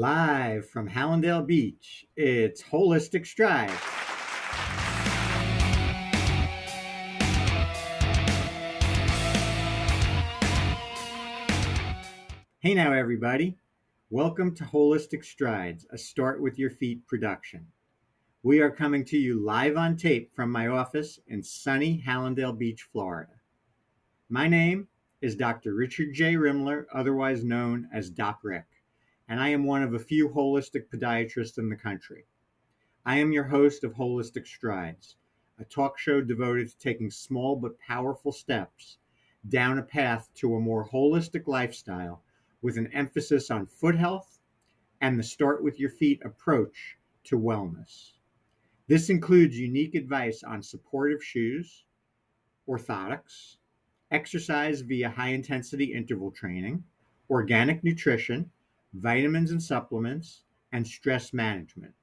Live from Hallandale Beach, it's Holistic Stride. Hey now, everybody. Welcome to Holistic Strides, a Start With Your Feet production. We are coming to you live on tape from my office in sunny Hallandale Beach, Florida. My name is Dr. Richard J. Rimler, otherwise known as Doc Rick and I am one of a few holistic podiatrists in the country. I am your host of Holistic Strides, a talk show devoted to taking small but powerful steps down a path to a more holistic lifestyle with an emphasis on foot health and the start with your feet approach to wellness. This includes unique advice on supportive shoes, orthotics, exercise via high intensity interval training, organic nutrition, vitamins and supplements, and stress management.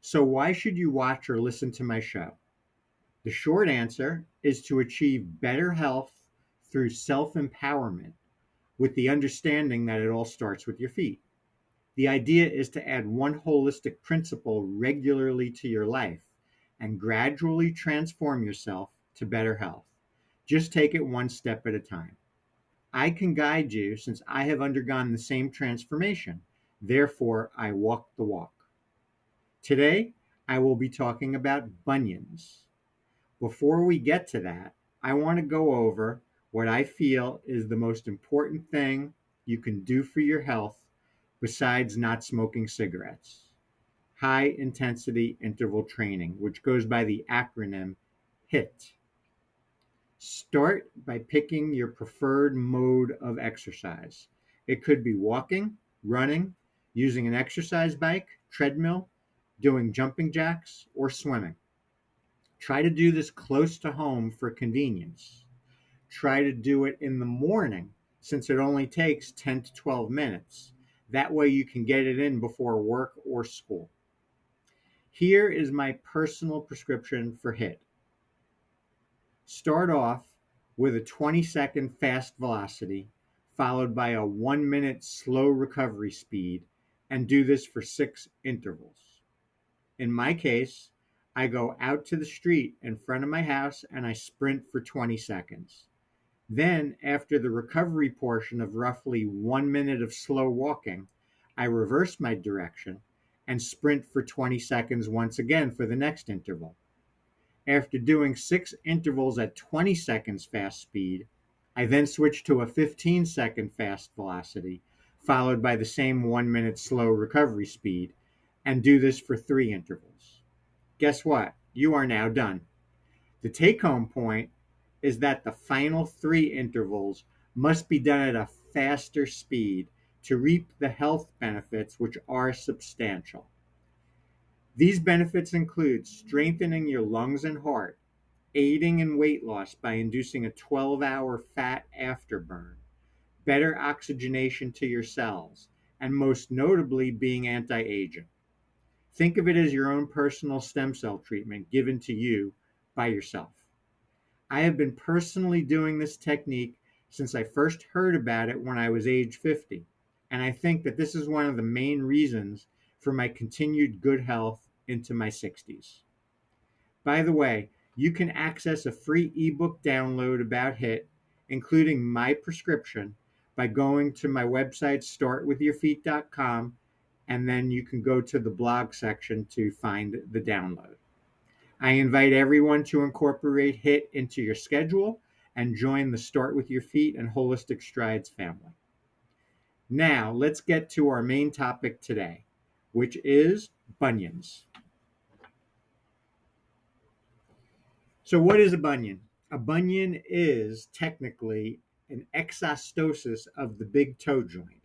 So, why should you watch or listen to my show? The short answer is to achieve better health through self empowerment with the understanding that it all starts with your feet. The idea is to add one holistic principle regularly to your life and gradually transform yourself to better health. Just take it one step at a time. I can guide you since I have undergone the same transformation. Therefore, I walk the walk. Today, I will be talking about bunions. Before we get to that, I want to go over what I feel is the most important thing you can do for your health besides not smoking cigarettes high intensity interval training, which goes by the acronym HIT. Start by picking your preferred mode of exercise. It could be walking, running, using an exercise bike, treadmill, doing jumping jacks, or swimming. Try to do this close to home for convenience. Try to do it in the morning since it only takes 10 to 12 minutes. That way you can get it in before work or school. Here is my personal prescription for HIT. Start off with a 20 second fast velocity, followed by a one minute slow recovery speed, and do this for six intervals. In my case, I go out to the street in front of my house and I sprint for 20 seconds. Then, after the recovery portion of roughly one minute of slow walking, I reverse my direction and sprint for 20 seconds once again for the next interval. After doing six intervals at 20 seconds fast speed, I then switch to a 15 second fast velocity, followed by the same one minute slow recovery speed, and do this for three intervals. Guess what? You are now done. The take home point is that the final three intervals must be done at a faster speed to reap the health benefits, which are substantial. These benefits include strengthening your lungs and heart, aiding in weight loss by inducing a 12 hour fat afterburn, better oxygenation to your cells, and most notably being anti aging. Think of it as your own personal stem cell treatment given to you by yourself. I have been personally doing this technique since I first heard about it when I was age 50, and I think that this is one of the main reasons for my continued good health into my 60s. By the way, you can access a free ebook download about HIT, including my prescription, by going to my website, startwithyourfeet.com, and then you can go to the blog section to find the download. I invite everyone to incorporate HIT into your schedule and join the Start With Your Feet and Holistic Strides family. Now, let's get to our main topic today which is bunions. So, what is a bunion? A bunion is technically an exostosis of the big toe joint.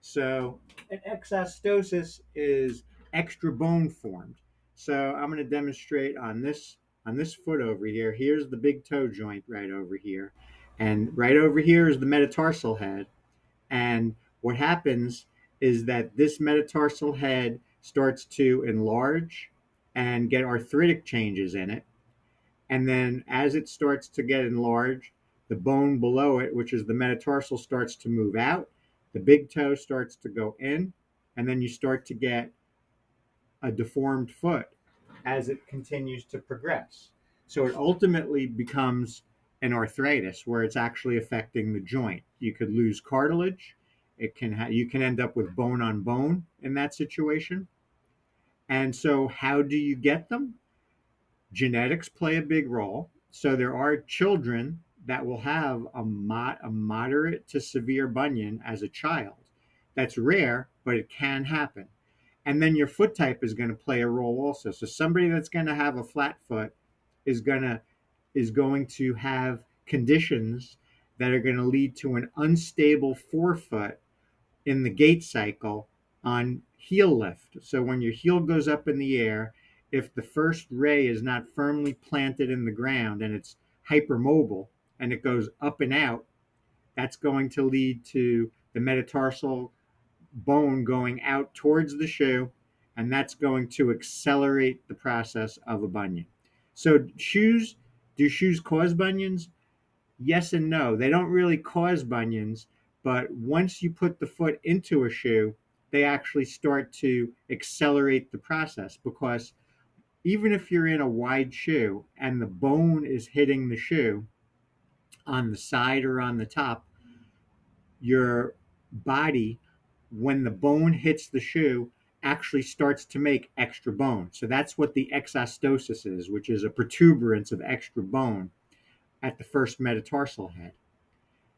So, an exostosis is extra bone formed. So, I'm going to demonstrate on this on this foot over here. Here's the big toe joint right over here, and right over here is the metatarsal head. And what happens is that this metatarsal head starts to enlarge and get arthritic changes in it. And then as it starts to get enlarged, the bone below it, which is the metatarsal, starts to move out. The big toe starts to go in. and then you start to get a deformed foot as it continues to progress. So it ultimately becomes an arthritis where it's actually affecting the joint. You could lose cartilage. It can ha- you can end up with bone on bone in that situation. And so how do you get them? Genetics play a big role. So there are children that will have a, mo- a moderate to severe bunion as a child. That's rare, but it can happen. And then your foot type is going to play a role also. So somebody that's going to have a flat foot is going to is going to have conditions that are going to lead to an unstable forefoot in the gait cycle on heel lift. So when your heel goes up in the air, if the first ray is not firmly planted in the ground and it's hypermobile and it goes up and out, that's going to lead to the metatarsal bone going out towards the shoe, and that's going to accelerate the process of a bunion. So, shoes do shoes cause bunions? Yes and no. They don't really cause bunions, but once you put the foot into a shoe, they actually start to accelerate the process because even if you're in a wide shoe and the bone is hitting the shoe on the side or on the top, your body, when the bone hits the shoe, actually starts to make extra bone. So that's what the exostosis is, which is a protuberance of extra bone at the first metatarsal head.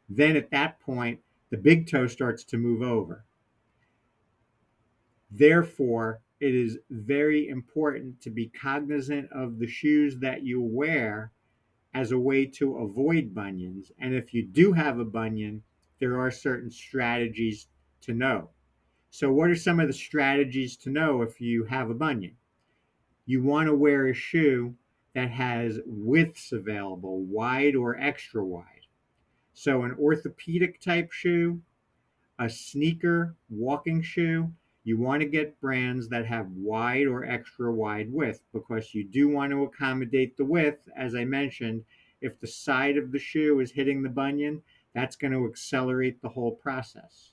Then at that point, the big toe starts to move over. Therefore, it is very important to be cognizant of the shoes that you wear as a way to avoid bunions. And if you do have a bunion, there are certain strategies to know. So, what are some of the strategies to know if you have a bunion? You want to wear a shoe that has widths available, wide or extra wide. So, an orthopedic type shoe, a sneaker walking shoe, you want to get brands that have wide or extra wide width because you do want to accommodate the width. As I mentioned, if the side of the shoe is hitting the bunion, that's going to accelerate the whole process.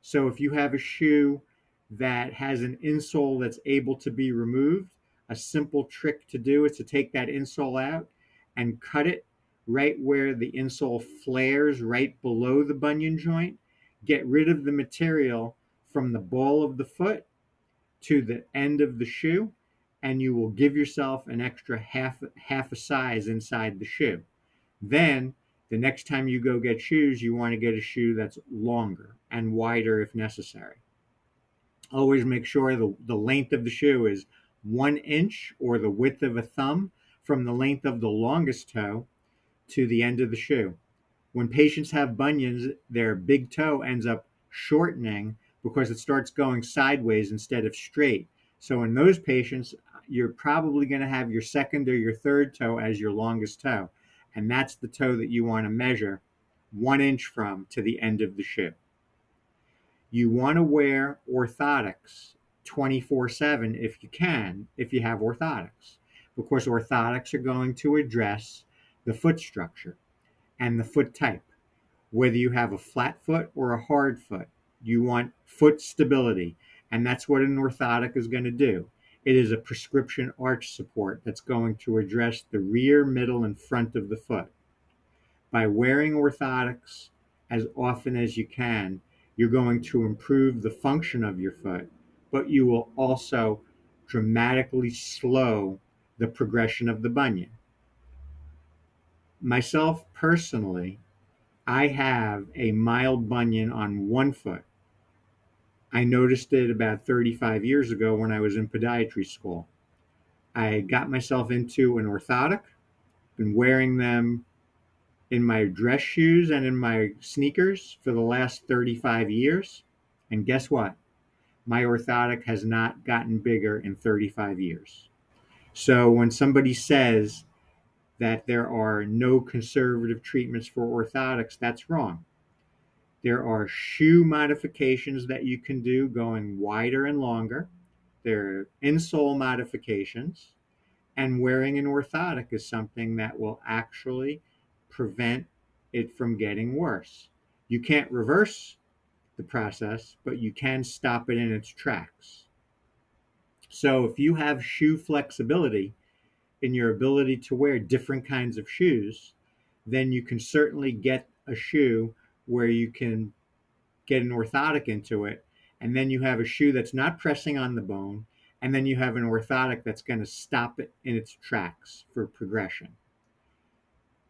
So if you have a shoe that has an insole that's able to be removed, a simple trick to do is to take that insole out and cut it right where the insole flares right below the bunion joint. Get rid of the material from the ball of the foot to the end of the shoe, and you will give yourself an extra half half a size inside the shoe. Then the next time you go get shoes, you want to get a shoe that's longer and wider if necessary. Always make sure the, the length of the shoe is one inch or the width of a thumb from the length of the longest toe to the end of the shoe. When patients have bunions, their big toe ends up shortening because it starts going sideways instead of straight. So in those patients, you're probably going to have your second or your third toe as your longest toe. And that's the toe that you want to measure one inch from to the end of the shoe. You want to wear orthotics 24 7 if you can, if you have orthotics, because orthotics are going to address the foot structure and the foot type. Whether you have a flat foot or a hard foot, you want foot stability, and that's what an orthotic is going to do. It is a prescription arch support that's going to address the rear, middle, and front of the foot. By wearing orthotics as often as you can, you're going to improve the function of your foot, but you will also dramatically slow the progression of the bunion. Myself personally, I have a mild bunion on one foot I noticed it about 35 years ago when I was in podiatry school. I got myself into an orthotic, been wearing them in my dress shoes and in my sneakers for the last 35 years. And guess what? My orthotic has not gotten bigger in 35 years. So when somebody says that there are no conservative treatments for orthotics, that's wrong. There are shoe modifications that you can do going wider and longer. There are insole modifications. And wearing an orthotic is something that will actually prevent it from getting worse. You can't reverse the process, but you can stop it in its tracks. So if you have shoe flexibility in your ability to wear different kinds of shoes, then you can certainly get a shoe where you can get an orthotic into it. And then you have a shoe that's not pressing on the bone. And then you have an orthotic that's going to stop it in its tracks for progression.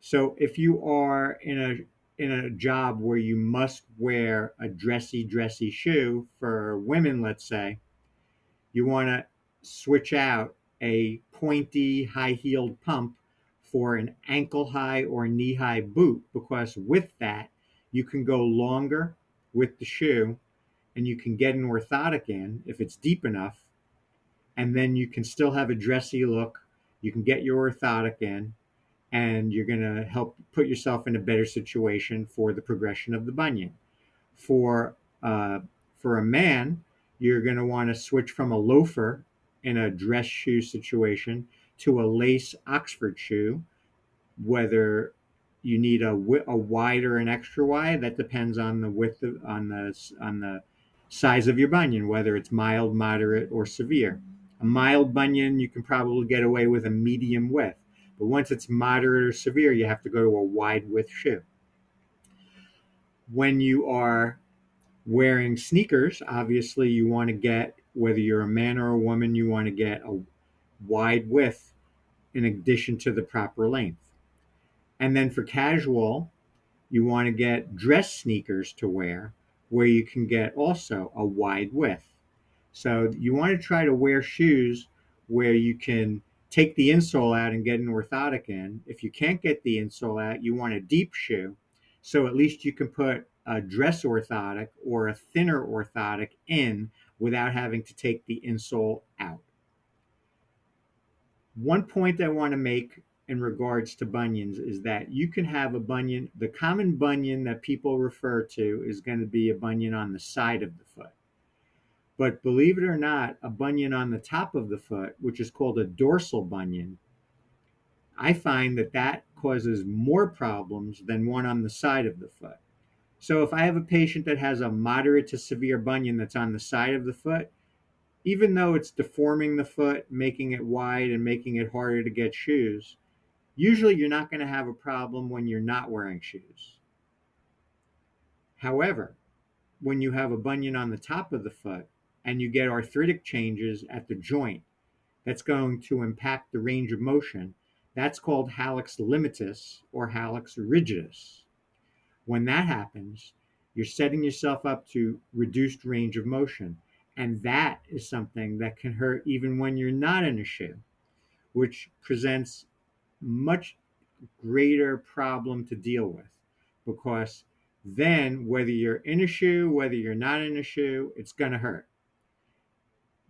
So if you are in a in a job where you must wear a dressy, dressy shoe for women, let's say, you want to switch out a pointy, high heeled pump for an ankle high or knee high boot because with that, you can go longer with the shoe and you can get an orthotic in if it's deep enough. And then you can still have a dressy look. You can get your orthotic in and you're going to help put yourself in a better situation for the progression of the bunion. For uh, for a man, you're going to want to switch from a loafer in a dress shoe situation to a lace Oxford shoe. Whether you need a, a wide or an extra wide, that depends on the width of, on the on the size of your bunion, whether it's mild, moderate, or severe. A mild bunion, you can probably get away with a medium width but once it's moderate or severe, you have to go to a wide width shoe. When you are wearing sneakers, obviously you want to get, whether you're a man or a woman, you want to get a wide width in addition to the proper length. And then for casual, you want to get dress sneakers to wear where you can get also a wide width. So you want to try to wear shoes where you can take the insole out and get an orthotic in. If you can't get the insole out, you want a deep shoe. So at least you can put a dress orthotic or a thinner orthotic in without having to take the insole out. One point I want to make in regards to bunions is that you can have a bunion, the common bunion that people refer to is going to be a bunion on the side of the foot. But believe it or not, a bunion on the top of the foot, which is called a dorsal bunion, I find that that causes more problems than one on the side of the foot. So if I have a patient that has a moderate to severe bunion that's on the side of the foot, even though it's deforming the foot, making it wide, and making it harder to get shoes, usually you're not going to have a problem when you're not wearing shoes. However, when you have a bunion on the top of the foot, and you get arthritic changes at the joint that's going to impact the range of motion, that's called hallux limitus or hallux rigidus. When that happens, you're setting yourself up to reduced range of motion. And that is something that can hurt even when you're not in a shoe, which presents much greater problem to deal with because then whether you're in a shoe, whether you're not in a shoe, it's going to hurt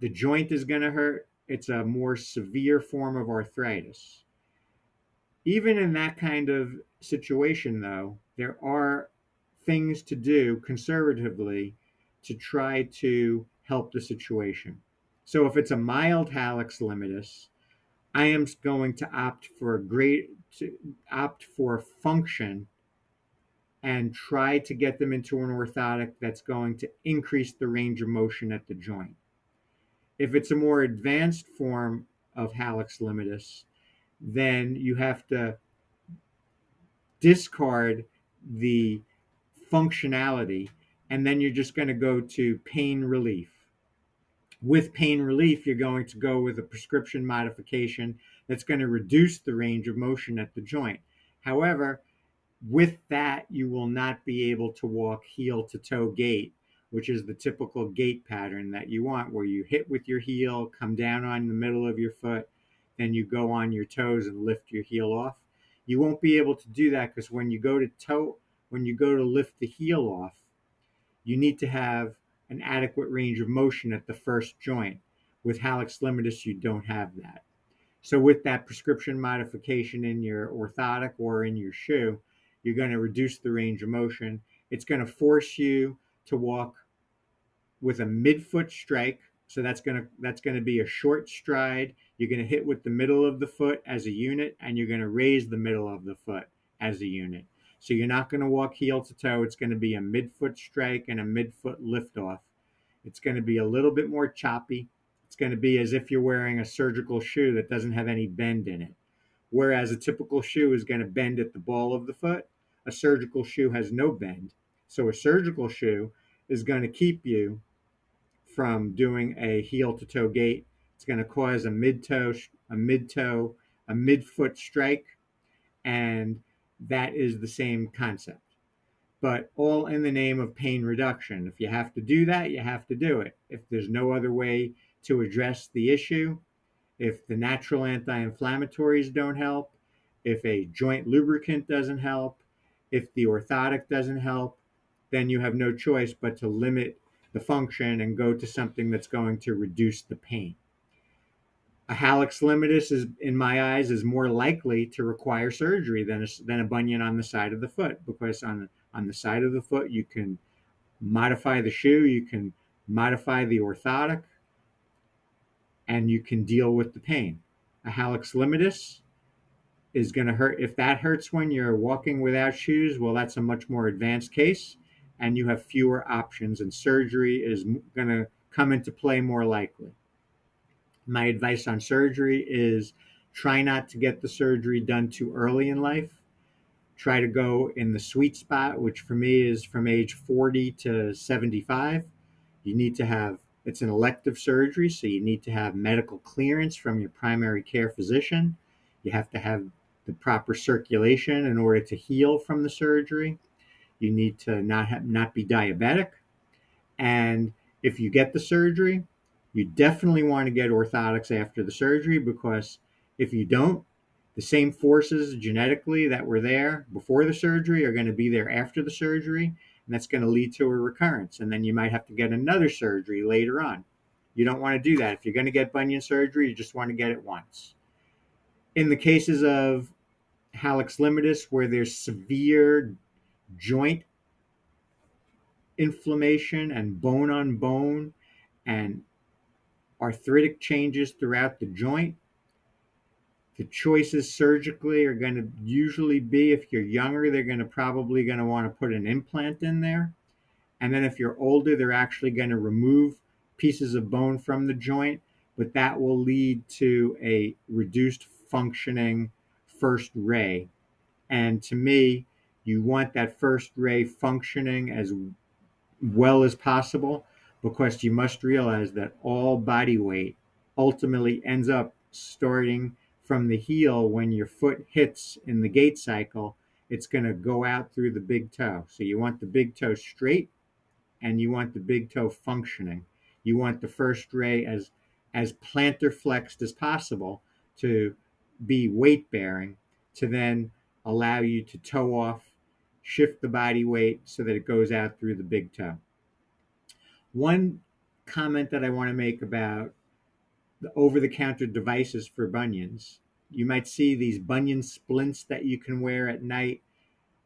the joint is going to hurt. It's a more severe form of arthritis. Even in that kind of situation, though, there are things to do conservatively to try to help the situation. So if it's a mild hallux limitus, I am going to opt for a great to opt for a function and try to get them into an orthotic that's going to increase the range of motion at the joint. If it's a more advanced form of hallux limitus, then you have to discard the functionality and then you're just going to go to pain relief. With pain relief, you're going to go with a prescription modification that's going to reduce the range of motion at the joint. However, with that, you will not be able to walk heel to toe gait which is the typical gait pattern that you want, where you hit with your heel, come down on the middle of your foot, then you go on your toes and lift your heel off. You won't be able to do that because when you go to toe, when you go to lift the heel off, you need to have an adequate range of motion at the first joint. With hallux limitus, you don't have that. So with that prescription modification in your orthotic or in your shoe, you're going to reduce the range of motion. It's going to force you to walk with a midfoot strike. So that's gonna that's gonna be a short stride. You're gonna hit with the middle of the foot as a unit, and you're gonna raise the middle of the foot as a unit. So you're not going to walk heel to toe. It's going to be a midfoot strike and a midfoot lift off. It's going to be a little bit more choppy. It's going to be as if you're wearing a surgical shoe that doesn't have any bend in it. Whereas a typical shoe is going to bend at the ball of the foot, a surgical shoe has no bend. So a surgical shoe is going to keep you from doing a heel to toe gait. It's going to cause a mid toe, a mid toe, a midfoot strike, and that is the same concept. But all in the name of pain reduction. If you have to do that, you have to do it. If there's no other way to address the issue, if the natural anti inflammatories don't help, if a joint lubricant doesn't help, if the orthotic doesn't help, then you have no choice but to limit the function and go to something that's going to reduce the pain. A hallux limitus is, in my eyes, is more likely to require surgery than a, than a bunion on the side of the foot because on on the side of the foot you can modify the shoe, you can modify the orthotic, and you can deal with the pain. A hallux limitus is going to hurt. If that hurts when you're walking without shoes, well, that's a much more advanced case, and you have fewer options, and surgery is going to come into play more likely. My advice on surgery is try not to get the surgery done too early in life. Try to go in the sweet spot, which for me is from age 40 to 75. You need to have it's an elective surgery, so you need to have medical clearance from your primary care physician. You have to have the proper circulation in order to heal from the surgery. You need to not have, not be diabetic. And if you get the surgery, you definitely want to get orthotics after the surgery because if you don't, the same forces genetically that were there before the surgery are going to be there after the surgery and that's going to lead to a recurrence. And then you might have to get another surgery later on. You don't want to do that. If you're going to get bunion surgery, you just want to get it once. In the cases of hallux limitus, where there's severe joint inflammation and bone on bone and arthritic changes throughout the joint, the choices surgically are going to usually be if you're younger they're going to probably going to want to put an implant in there. And then if you're older they're actually going to remove pieces of bone from the joint but that will lead to a reduced functioning first ray. And to me you want that first ray functioning as well as possible because you must realize that all body weight ultimately ends up starting from the heel when your foot hits in the gait cycle, it's going to go out through the big toe. So you want the big toe straight and you want the big toe functioning. You want the first ray as as plantar flexed as possible to be weight bearing to then allow you to toe off, shift the body weight so that it goes out through the big toe. One comment that I want to make about the over the counter devices for bunions. You might see these bunion splints that you can wear at night.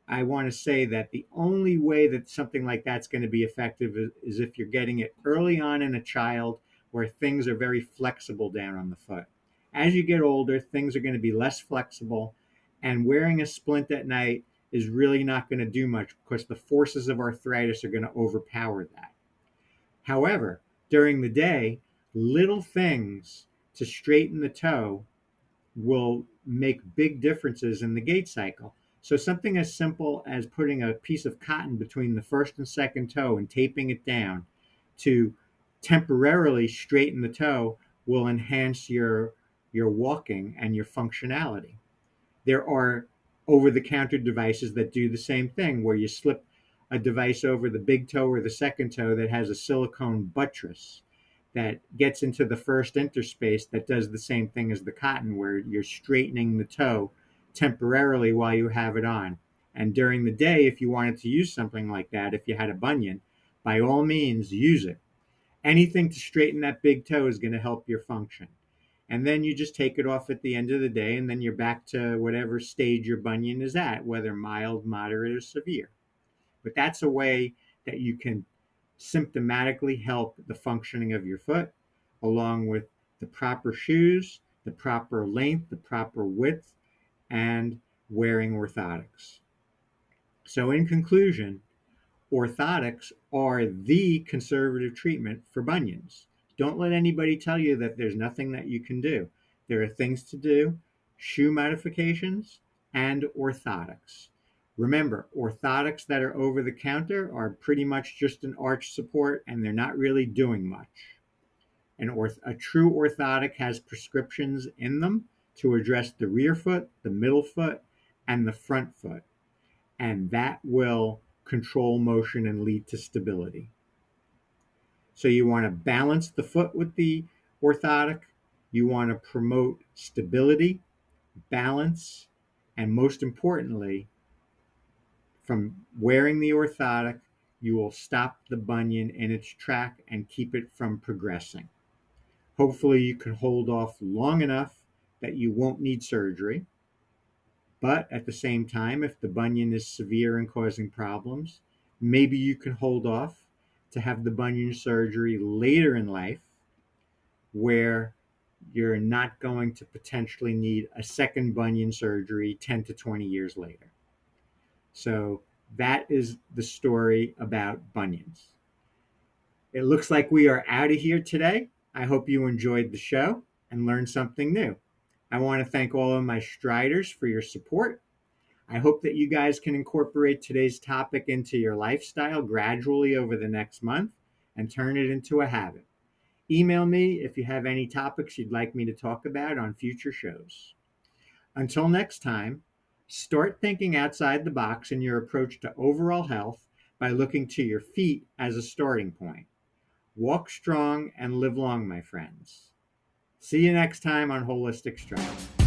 I want to say that the only way that something like that's going to be effective is, is if you're getting it early on in a child where things are very flexible down on the foot. As you get older, things are going to be less flexible, and wearing a splint at night is really not going to do much because the forces of arthritis are going to overpower that. However, during the day, little things to straighten the toe will make big differences in the gait cycle. So, something as simple as putting a piece of cotton between the first and second toe and taping it down to temporarily straighten the toe will enhance your, your walking and your functionality. There are over the counter devices that do the same thing, where you slip a device over the big toe or the second toe that has a silicone buttress that gets into the first interspace that does the same thing as the cotton, where you're straightening the toe temporarily while you have it on. And during the day, if you wanted to use something like that, if you had a bunion, by all means, use it. Anything to straighten that big toe is going to help your function. And then you just take it off at the end of the day, and then you're back to whatever stage your bunion is at, whether mild, moderate, or severe. But that's a way that you can symptomatically help the functioning of your foot, along with the proper shoes, the proper length, the proper width, and wearing orthotics. So, in conclusion, orthotics are the conservative treatment for bunions. Don't let anybody tell you that there's nothing that you can do. There are things to do shoe modifications and orthotics. Remember, orthotics that are over the counter are pretty much just an arch support and they're not really doing much. An orth- a true orthotic has prescriptions in them to address the rear foot, the middle foot, and the front foot. And that will control motion and lead to stability. So you want to balance the foot with the orthotic. You want to promote stability, balance, and most importantly, from wearing the orthotic, you will stop the bunion in its track and keep it from progressing. Hopefully, you can hold off long enough that you won't need surgery. But at the same time, if the bunion is severe and causing problems, maybe you can hold off to have the bunion surgery later in life where you're not going to potentially need a second bunion surgery 10 to 20 years later. So that is the story about bunions. It looks like we are out of here today. I hope you enjoyed the show and learned something new. I want to thank all of my striders for your support. I hope that you guys can incorporate today's topic into your lifestyle gradually over the next month and turn it into a habit. Email me if you have any topics you'd like me to talk about on future shows. Until next time, start thinking outside the box in your approach to overall health by looking to your feet as a starting point. Walk strong and live long, my friends. See you next time on Holistic Strides.